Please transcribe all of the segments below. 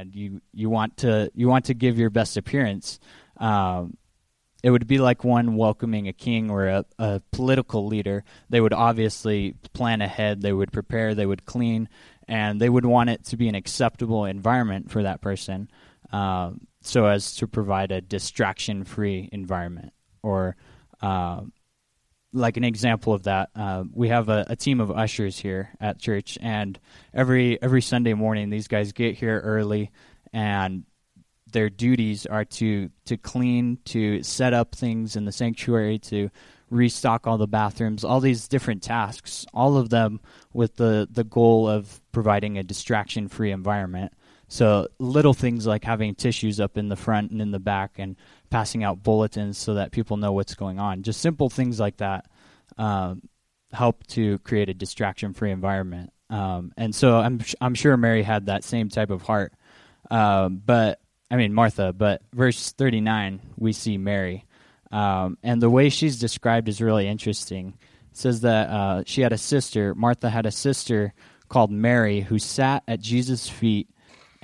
and you you want to you want to give your best appearance. Um, it would be like one welcoming a king or a, a political leader. They would obviously plan ahead. They would prepare. They would clean, and they would want it to be an acceptable environment for that person, uh, so as to provide a distraction-free environment. Or, uh, like an example of that, uh, we have a, a, team of ushers here at church, and every every Sunday morning, these guys get here early, and their duties are to to clean, to set up things in the sanctuary, to restock all the bathrooms, all these different tasks, all of them with the the goal of providing a distraction-free environment. So little things like having tissues up in the front and in the back and passing out bulletins so that people know what's going on. Just simple things like that um, help to create a distraction-free environment. Um, and so I'm I'm sure Mary had that same type of heart. Um, but I mean Martha, but verse 39 we see Mary. Um, and the way she's described is really interesting. It says that uh, she had a sister, Martha had a sister called Mary, who sat at Jesus' feet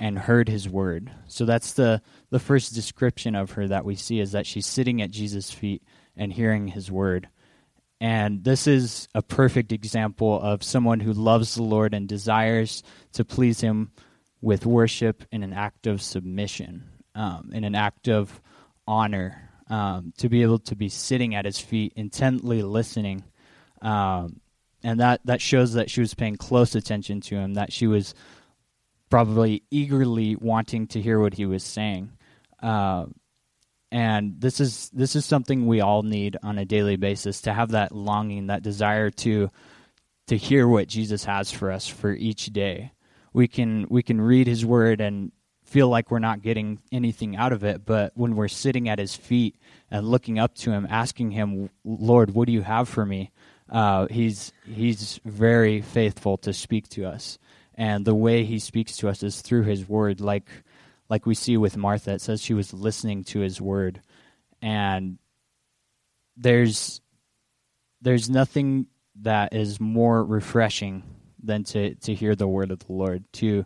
and heard his word. So that's the, the first description of her that we see is that she's sitting at Jesus' feet and hearing his word. And this is a perfect example of someone who loves the Lord and desires to please him with worship in an act of submission, um, in an act of honor, um, to be able to be sitting at his feet, intently listening. Um, and that, that shows that she was paying close attention to him, that she was probably eagerly wanting to hear what he was saying. Uh, and this is this is something we all need on a daily basis to have that longing, that desire to to hear what Jesus has for us for each day. We can we can read his word and feel like we're not getting anything out of it but when we're sitting at his feet and looking up to him asking him lord what do you have for me? Uh, he's he's very faithful to speak to us and the way he speaks to us is through his word like like we see with martha. It says she was listening to his word. And there's there's nothing that is more refreshing than to to hear the word of the Lord, to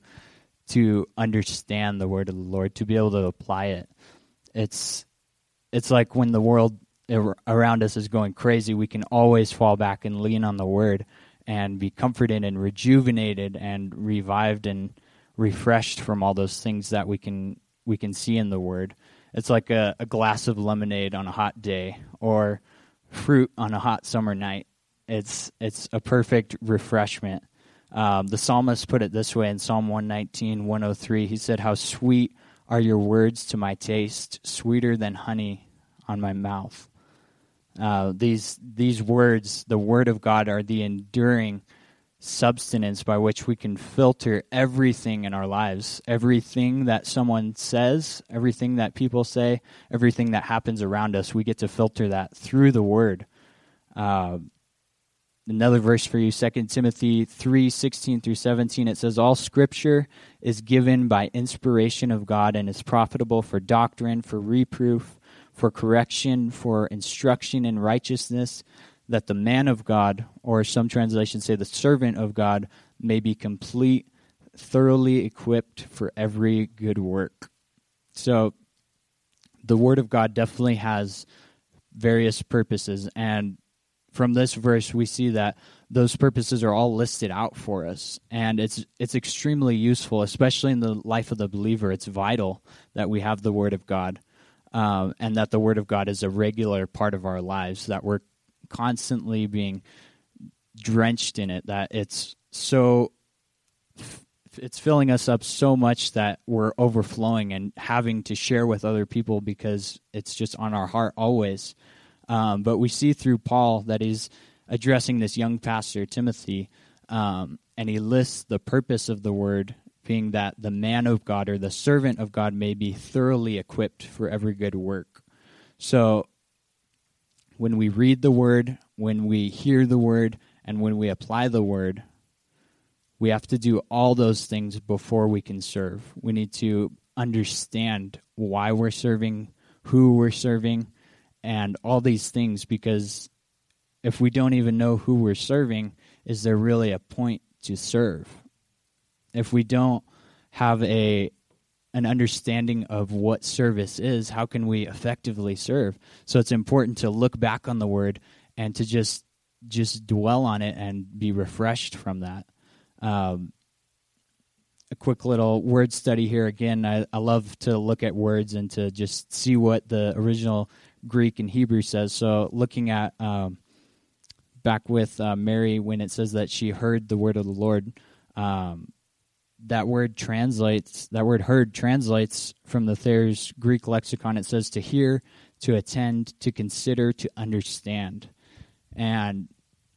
to understand the word of the Lord, to be able to apply it. It's it's like when the world around us is going crazy, we can always fall back and lean on the word and be comforted and rejuvenated and revived and refreshed from all those things that we can we can see in the word. It's like a, a glass of lemonade on a hot day or fruit on a hot summer night. It's it's a perfect refreshment um, the psalmist put it this way in Psalm 119, 103. He said, How sweet are your words to my taste, sweeter than honey on my mouth. Uh, these these words, the word of God, are the enduring substance by which we can filter everything in our lives. Everything that someone says, everything that people say, everything that happens around us, we get to filter that through the word. Uh, another verse for you 2 timothy 3 16 through 17 it says all scripture is given by inspiration of god and is profitable for doctrine for reproof for correction for instruction in righteousness that the man of god or some translations say the servant of god may be complete thoroughly equipped for every good work. So the word of god definitely has various purposes and from this verse we see that those purposes are all listed out for us and it's it's extremely useful especially in the life of the believer. It's vital that we have the word of god um, and that the word of god is a regular part of our lives that we're constantly being drenched in it that it's so it's filling us up so much that we're overflowing and having to share with other people because it's just on our heart always. Um, but we see through Paul that he's addressing this young pastor, Timothy, um, and he lists the purpose of the word being that the man of God or the servant of God may be thoroughly equipped for every good work. So when we read the word, when we hear the word, and when we apply the word, we have to do all those things before we can serve. We need to understand why we're serving, who we're serving, and all these things because if we don't even know who we're serving, is there really a point to serve? If we don't have a an understanding of what service is, how can we effectively serve? So it's important to look back on the word and to just just dwell on it and be refreshed from that. Um, a quick little word study here again. I, I love to look at words and to just see what the original Greek and Hebrew says. So looking at um, back with uh, Mary when it says that she heard the word of the Lord. Um, that word translates that word heard translates from the Thayer's Greek lexicon. It says to hear, to attend, to consider, to understand. And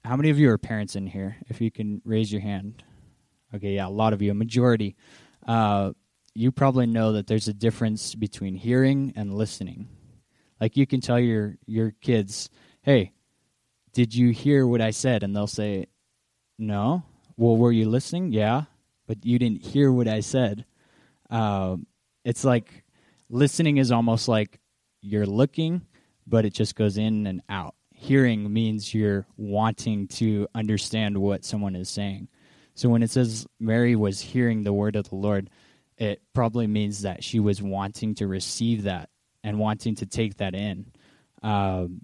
how many of you are parents in here? If you can raise your hand. Okay, yeah, a lot of you, a majority. Uh, you probably know that there's a difference between hearing and listening. Like you can tell your your kids, "Hey, did you hear what I said?" And they'll say, "No." Well, were you listening? Yeah but you didn't hear what I said. Um, it's like listening is almost like you're looking, but it just goes in and out. Hearing means you're wanting to understand what someone is saying. So when it says Mary was hearing the word of the Lord, it probably means that she was wanting to receive that and wanting to take that in. Um,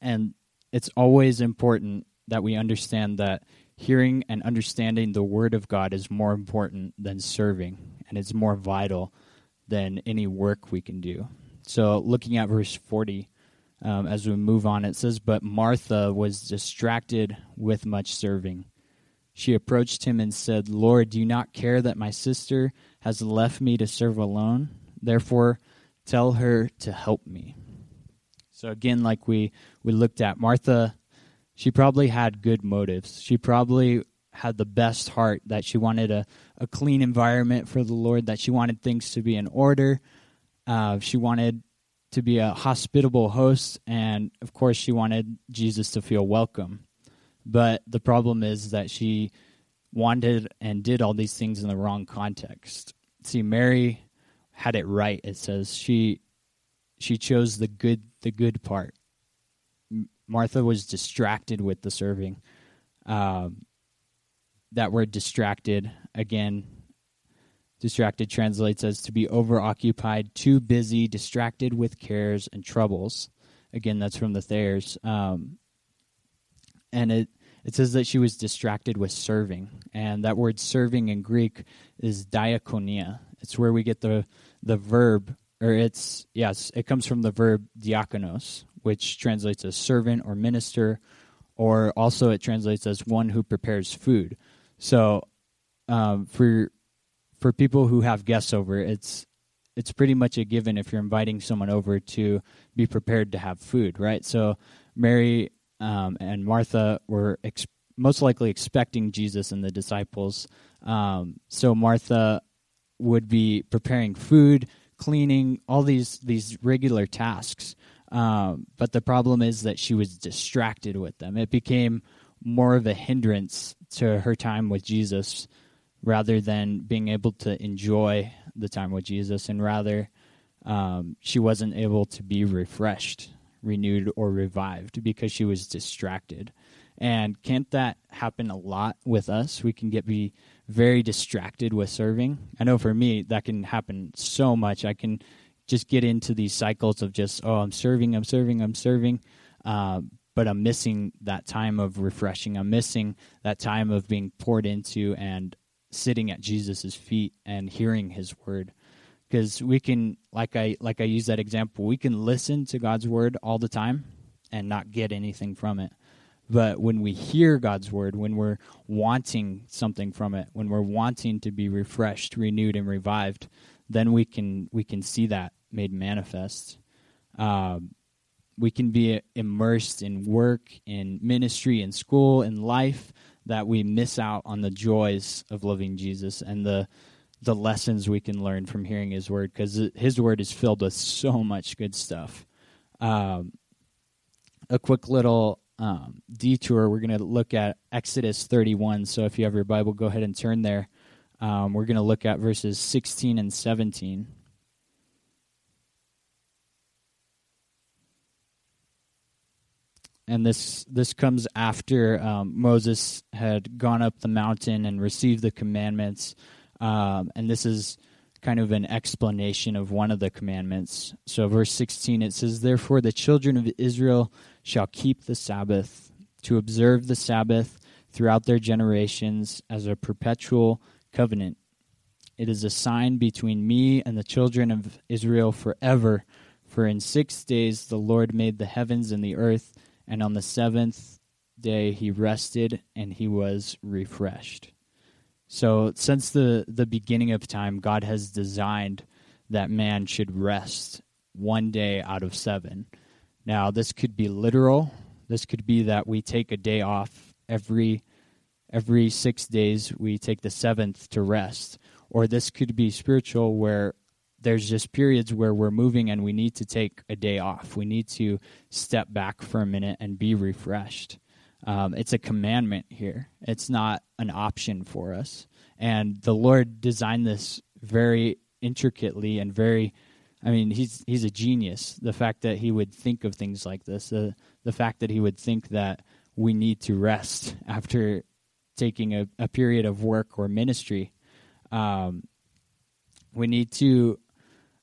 and it's always important that we understand that hearing and understanding the Word of God is more important than serving, and it's more vital than any work we can do. So, looking at verse 40, um, as we move on, it says, But Martha was distracted with much serving. She approached him and said, Lord, do you not care that my sister has left me to serve alone? Therefore, tell her to help me. So, again, like we, we looked at, Martha she probably had good motives. She probably had the best heart that she wanted a, a clean environment for the Lord, that she wanted things to be in order. Uh, she wanted to be a hospitable host, and of course, she wanted Jesus to feel welcome. But the problem is that she wanted and did all these things in the wrong context. See, Mary had it right. It says she she chose the good the good part. Martha was distracted with the serving. Um, that word distracted, again, distracted translates as to be overoccupied, too busy, distracted with cares and troubles. Again, that's from the Thayers. Um, and it, it says that she was distracted with serving. And that word serving in Greek is diakonia. It's where we get the, the verb, or it's, yes, it comes from the verb diakonos, which translates as servant or minister, or also it translates as one who prepares food. So um, for for people who have guests over, it's it's pretty much a given if you're inviting someone over to be prepared to have food, right? So Mary um, and Martha were ex- most likely expecting Jesus and the disciples. Um, so Martha would be preparing food, cleaning, all these these regular tasks. Um, but the problem is that she was distracted with them. It became more of a hindrance to her time with Jesus rather than being able to enjoy the time with Jesus, and rather, um, she wasn't able to be refreshed, renewed, or revived because she was distracted. And can't that happen a lot with us? We can get be very distracted with serving. I know for me that can happen so much. I can just get into these cycles of just oh i'm serving i'm serving i'm serving uh, but i'm missing that time of refreshing. I'm missing that time of being poured into and sitting at jesus' feet and hearing his word. Because we can like i like i use that example we can listen to god's word all the time and not get anything from it. But when we hear God's word, when we're wanting something from it, when we're wanting to be refreshed, renewed, and revived, then we can we can see that made manifest. Um, we can be immersed in work, in ministry, in school, in life, that we miss out on the joys of loving Jesus and the the lessons we can learn from hearing His word, because His word is filled with so much good stuff. Um, a quick little um, detour. We're going to look at Exodus 31. So if you have your Bible, go ahead and turn there. Um, we're going to look at verses 16 and 17. And this this comes after um, Moses had gone up the mountain and received the commandments, um, and this is kind of an explanation of one of the commandments. So, verse 16, it says, Therefore the children of Israel shall keep the Sabbath, to observe the Sabbath throughout their generations as a perpetual covenant. It is a sign between me and the children of Israel forever. For in six days the Lord made the heavens and the earth, and on the seventh day he rested and he was refreshed. So, since the, the beginning of time, God has designed that man should rest one day out of seven. Now, this could be literal. This could be that we take a day off every every six days. We take the seventh to rest, or this could be spiritual, where there's just periods where we're moving and we need to take a day off. We need to step back for a minute and be refreshed. Um, it's a commandment here. It's not an option for us. And the Lord designed this very intricately and very. I mean, he's he's a genius. The fact that he would think of things like this, the the fact that he would think that we need to rest after taking a, a period of work or ministry. Um, we need to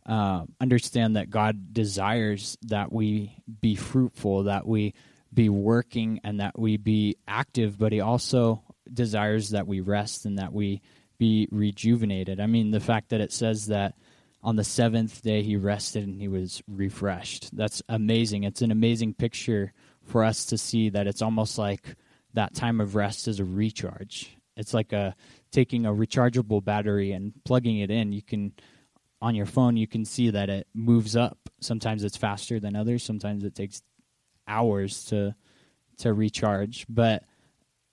uh, understand that God desires that we be fruitful, that we be working and that we be active, but he also desires that we rest and that we be rejuvenated. I mean, the fact that it says that on the seventh day he rested and he was refreshed. That's amazing. It's an amazing picture for us to see that it's almost like that time of rest is a recharge. It's like a taking a rechargeable battery and plugging it in. You can on your phone you can see that it moves up. Sometimes it's faster than others, sometimes it takes hours to to recharge. But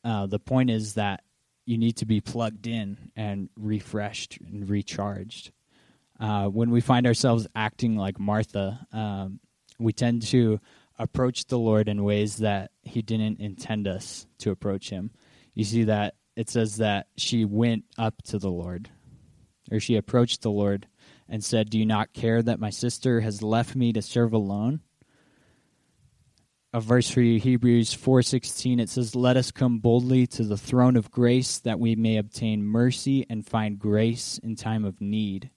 uh, the point is that you need to be plugged in and refreshed and recharged. Uh, when we find ourselves acting like Martha, um, we tend to approach the Lord in ways that He didn't intend us to approach Him. You see that it says that she went up to the Lord, or she approached the Lord and said, Do you not care that my sister has left me to serve alone? a verse for you hebrews 4.16 it says let us come boldly to the throne of grace that we may obtain mercy and find grace in time of need.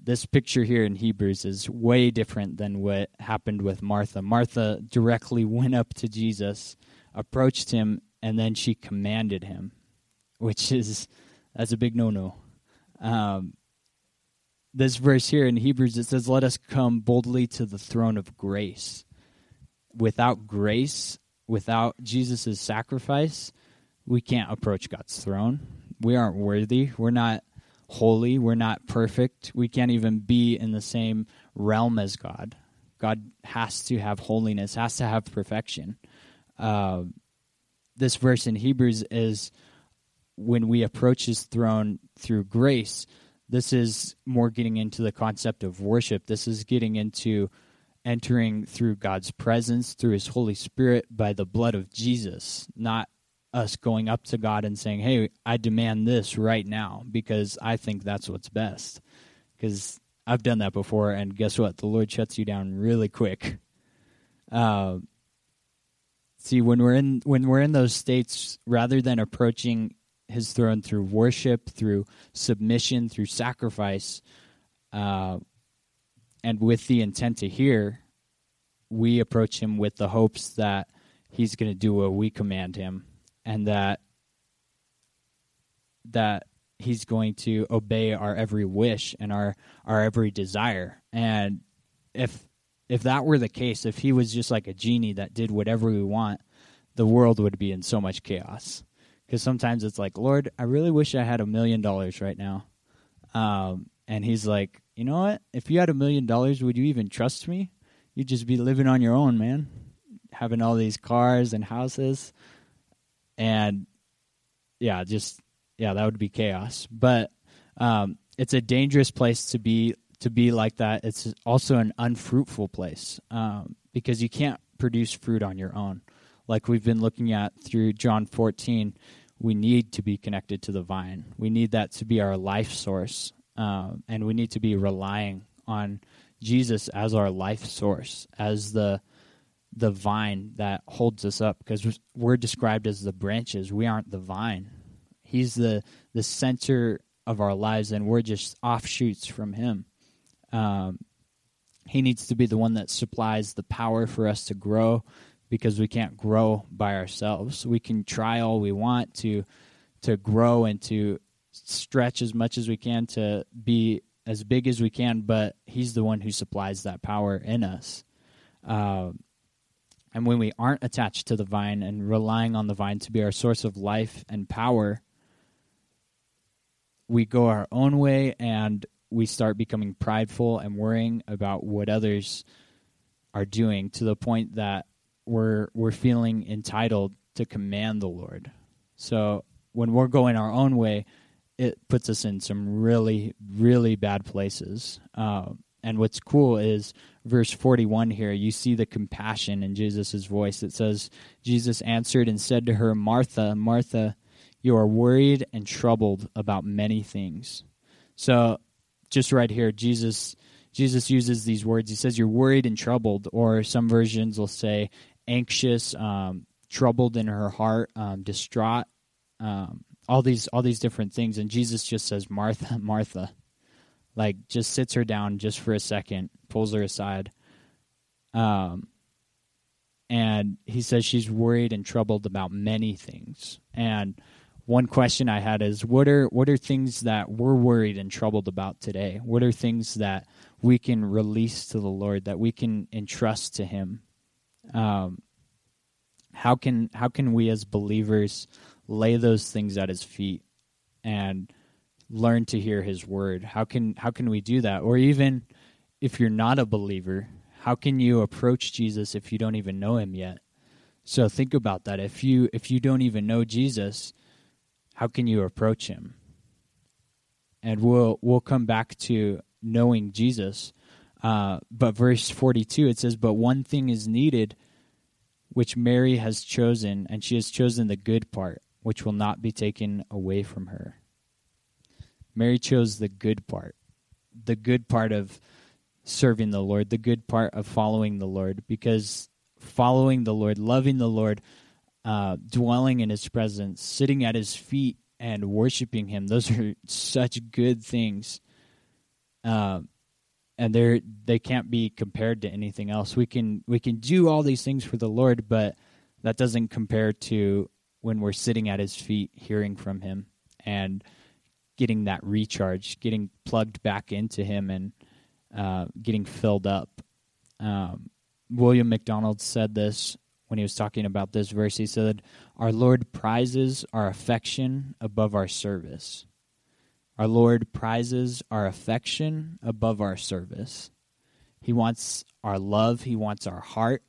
This picture here in hebrews is way different than what happened with martha. Martha directly went up to jesus approached him and then she commanded him which is that's a big no-no. Um, this verse here in hebrews it says let us come boldly to the throne of grace without grace, without Jesus' sacrifice, we can't approach God's throne. We aren't worthy. We're not holy. We're not perfect. We can't even be in the same realm as God. God has to have holiness, has to have perfection. Uh, this verse in Hebrews is when we approach his throne through grace. This is more getting into the concept of worship. This is getting into entering through God's presence, through His Holy Spirit, by the blood of Jesus, not us going up to God and saying, Hey, I demand this right now because I think that's what's best. Because I've done that before, and guess what? The Lord shuts you down really quick. Uh, see, when we're in when we're in those states, rather than approaching His throne through worship, through submission, through sacrifice, uh, and with the intent to hear, we approach him with the hopes that he's going to do what we command him, and that that he's going to obey our every wish and our our every desire. And if if that were the case, if he was just like a genie that did whatever we want, the world would be in so much chaos. Because sometimes it's like, Lord, I really wish I had a million dollars right now. Um, and he's like, you know what? If you had a million dollars, would you even trust me? You'd just be living on your own, man. Having all these cars and houses. And yeah, just yeah, that would be chaos. But um, it's a dangerous place to be to be like that. It's also an unfruitful place um, because you can't produce fruit on your own. Like we've been looking at through John 14, we need to be connected to the vine. We need that to be our life source um, and we need to be relying on Jesus as our life source, as the the vine that holds us up, because we're described as the branches. We aren't the vine. He's the the center of our lives, and we're just offshoots from Him. Um, he needs to be the one that supplies the power for us to grow because we can't grow by ourselves. We can try all we want to to grow and to stretch as much as we can to be as big as we can, but He's the one who supplies that power in us. Uh, and when we aren't attached to the vine and relying on the vine to be our source of life and power, we go our own way and we start becoming prideful and worrying about what others are doing to the point that we're we're feeling entitled to command the Lord. So when we're going our own way, it puts us in some really really bad places. Uh, and what's cool is verse 41 here, you see the compassion in Jesus' voice. It says, Jesus answered and said to her, Martha, Martha, you are worried and troubled about many things. So just right here, Jesus Jesus uses these words. He says, You're worried and troubled, or some versions will say anxious, um, troubled in her heart, um, distraught, um, all these all these different things. And Jesus just says, Martha, Martha like just sits her down just for a second, pulls her aside. Um, and he says she's worried and troubled about many things. And one question I had is what are what are things that we're worried and troubled about today? What are things that we can release to the Lord that we can entrust to Him? Um, how can how can we as believers lay those things at His feet and learn to hear his word? How can how can we do that? Or even if you're not a believer how can you approach jesus if you don't even know him yet? So think about that. If you if you don't even know jesus how can you approach him? And we'll we'll come back to knowing jesus uh, but verse 42 it says but one thing is needed which mary has chosen and she has chosen the good part which will not be taken away from her Mary chose the good part, the good part of serving the Lord, the good part of following the Lord, because following the Lord, loving the Lord, uh, dwelling in His presence, sitting at His feet, and worshiping Him, those are such good things. Uh, and they're they can't be compared to anything else. We can we can do all these things for the Lord, but that doesn't compare to when we're sitting at His feet, hearing from Him, and getting that recharge, getting plugged back into him, and uh, getting filled up. Um, William MacDonald said this when he was talking about this verse. He said, Our Lord prizes our affection above our service. Our Lord prizes our affection above our service. He wants our love, He wants our heart,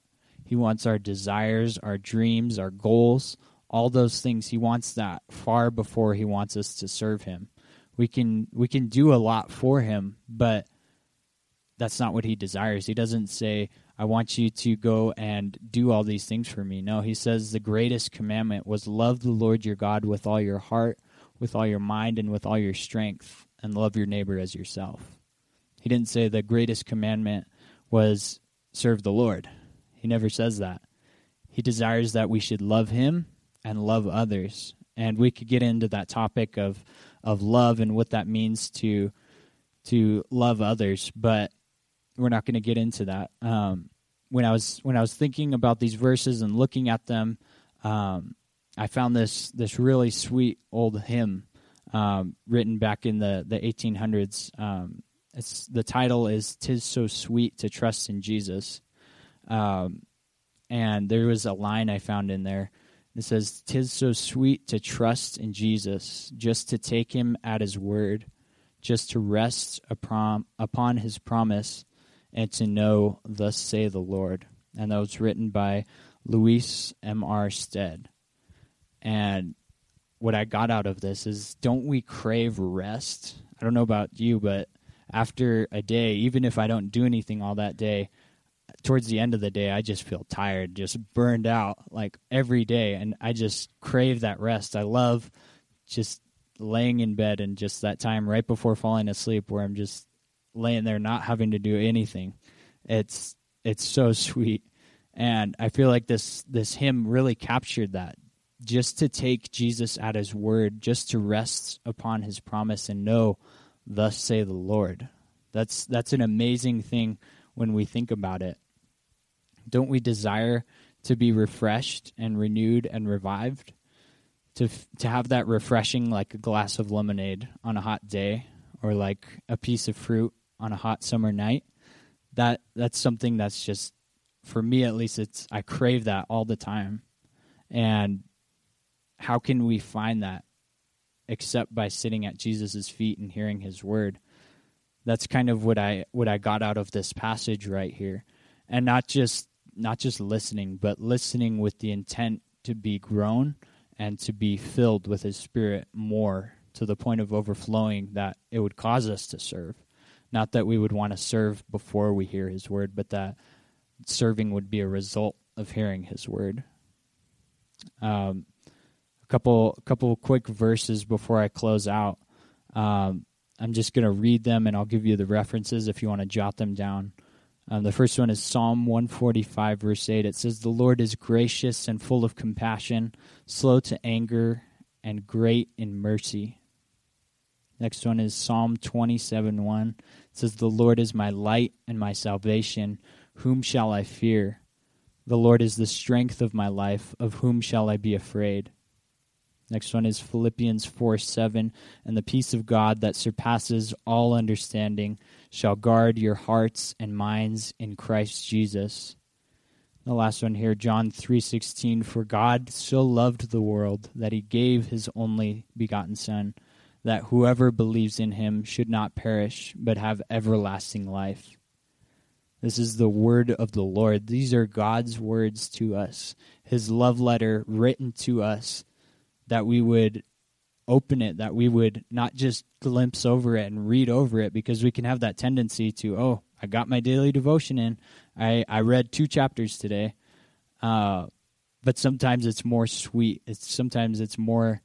He wants our desires, our dreams, our goals, all those things. He wants that far before He wants us to serve Him we can we can do a lot for him, but that's not what he desires. He doesn't say, I want you to go and do all these things for me. No, he says the greatest commandment was love the Lord your God with all your heart, with all your mind, and with all your strength, and love your neighbor as yourself. He didn't say the greatest commandment was serve the Lord. He never says that. He desires that we should love him and love others. And we could get into that topic of of love and what that means to to love others, but we're not going to get into that. Um, when I was when I was thinking about these verses and looking at them, um, I found this this really sweet old hymn um, written back in the the 1800s. Um, it's the title is "Tis So Sweet to Trust in Jesus," um, and there was a line I found in there it says, Tis so sweet to trust in Jesus, just to take him at his word, just to rest upon, upon his promise, and to know, Thus say the Lord. And that was written by Louis M.R. Stead. And what I got out of this is don't we crave rest? I don't know about you, but after a day, even if I don't do anything all that day, towards the end of the day, I just feel tired, just burned out like every day. And I just crave that rest. I love just laying in bed and just that time right before falling asleep where I'm just laying there not having to do anything. It's it's so sweet. And I feel like this this hymn really captured that. Just to take Jesus at his word, just to rest upon his promise and know, thus say the Lord. That's that's an amazing thing when we think about it. Don't we desire to be refreshed and renewed and revived? To to have that refreshing like a glass of lemonade on a hot day or like a piece of fruit on a hot summer night. That that's something that's just for me at least it's I crave that all the time. And how can we find that except by sitting at Jesus' feet and hearing his word? That's kind of what I what I got out of this passage right here. And not just not just listening, but listening with the intent to be grown and to be filled with his spirit more to the point of overflowing that it would cause us to serve. Not that we would want to serve before we hear his word, but that serving would be a result of hearing his word. Um, couple couple quick verses before I close out. Um, I'm just going to read them and I'll give you the references if you want to jot them down. Um, the first one is Psalm 145, verse 8. It says, The Lord is gracious and full of compassion, slow to anger, and great in mercy. Next one is Psalm 27, 1. It says, The Lord is my light and my salvation. Whom shall I fear? The Lord is the strength of my life. Of whom shall I be afraid? Next one is Philippians 4 7. And the peace of God that surpasses all understanding shall guard your hearts and minds in Christ Jesus. The last one here, John 3:16, for God so loved the world that he gave his only begotten son, that whoever believes in him should not perish but have everlasting life. This is the word of the Lord. These are God's words to us, his love letter written to us that we would open it, that we would not just glimpse over it and read over it, because we can have that tendency to, oh, I got my daily devotion in. I, I read two chapters today. Uh, but sometimes it's more sweet. It's sometimes it's more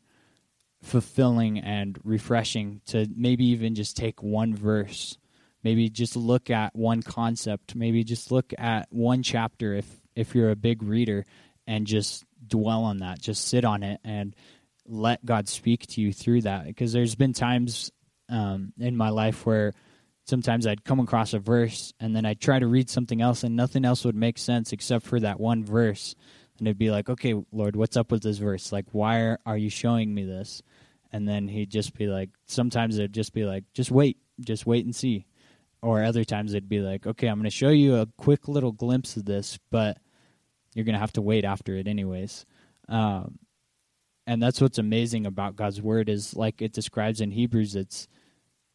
fulfilling and refreshing to maybe even just take one verse, maybe just look at one concept, maybe just look at one chapter if if you're a big reader and just dwell on that, just sit on it and let God speak to you through that. Because there's been times um, in my life where sometimes I'd come across a verse and then I'd try to read something else and nothing else would make sense except for that one verse. And it'd be like, okay, Lord, what's up with this verse? Like, why are, you showing me this? And then he'd just be like, sometimes it'd just be like, just wait, just wait and see. Or other times it'd be like, okay, I'm going to show you a quick little glimpse of this, but you're going to have to wait after it anyways. Um, and that's what's amazing about God's word is like it describes in Hebrews it's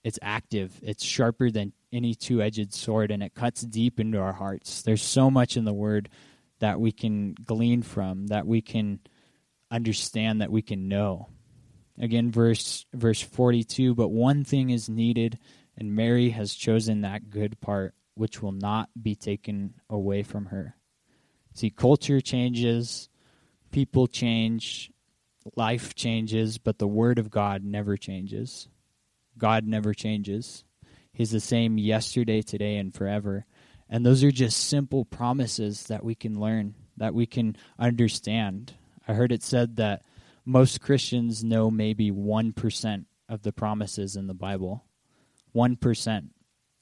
it's active. It's sharper than any two-edged sword and it cuts deep into our hearts. There's so much in the word that we can glean from that we can understand that we can know. Again verse verse 42 but one thing is needed and Mary has chosen that good part which will not be taken away from her. See culture changes people change life changes, but the Word of God never changes. God never changes. He's the same yesterday, today, and forever. And those are just simple promises that we can learn, that we can understand. I heard it said that most Christians know maybe 1% of the promises in the Bible. 1%.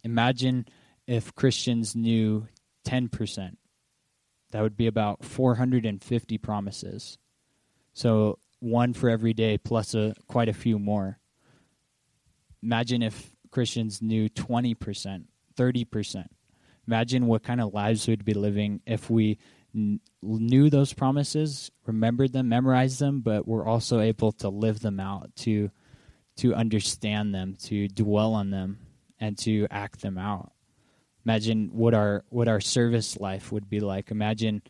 Imagine if Christians knew 10%. That would be about 450 promises. So one for every day plus a quite a few more. Imagine if Christians knew 20%, 30%. Imagine what kind of lives we'd be living if we n- knew those promises, remembered them, memorized them, but were also able to live them out, to to understand them, to dwell on them, and to act them out. Imagine what our what our service life would be like. Imagine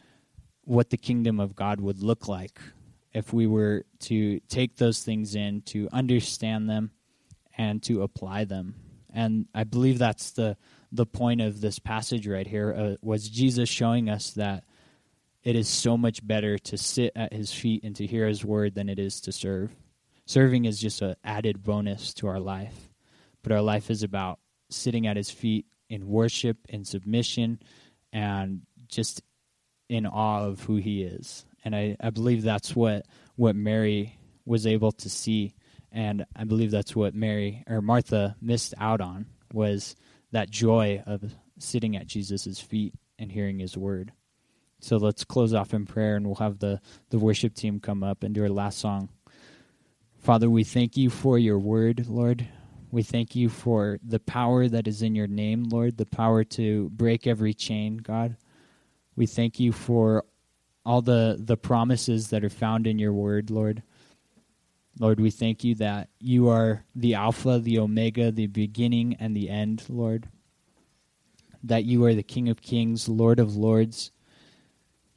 what the kingdom of God would look like if we were to take those things in, to understand them, and to apply them. And I believe that's the the point of this passage right here uh, was Jesus showing us that it is so much better to sit at his feet and to hear his word than it is to serve. Serving is just an added bonus to our life, but our life is about sitting at his feet in worship, in submission, and just in awe of who he is And I, I believe that's what, what Mary was able to see. And I believe that's what Mary or Martha missed out on was that joy of sitting at Jesus' feet and hearing his word. So let's close off in prayer and we'll have the, the worship team come up and do our last song. Father, we thank you for your word, Lord. We thank you for the power that is in your name, Lord, the power to break every chain, God. We thank you for all the, the promises that are found in your word, Lord. Lord, we thank you that you are the Alpha, the Omega, the beginning and the end, Lord. That you are the King of Kings, Lord of Lords.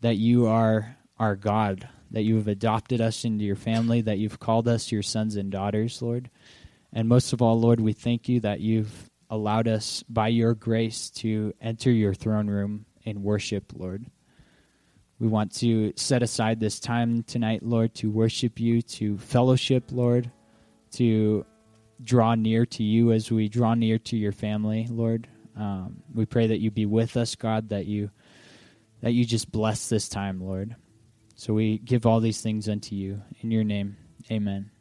That you are our God, that you have adopted us into your family, that you've called us your sons and daughters, Lord. And most of all, Lord, we thank you that you've allowed us by your grace to enter your throne room in worship, Lord. We want to set aside this time tonight, Lord, to worship you, to fellowship, Lord, to draw near to you as we draw near to your family, Lord. Um, we pray that you be with us, God, that you that you just bless this time, Lord. So we give all these things unto you in your name. Amen.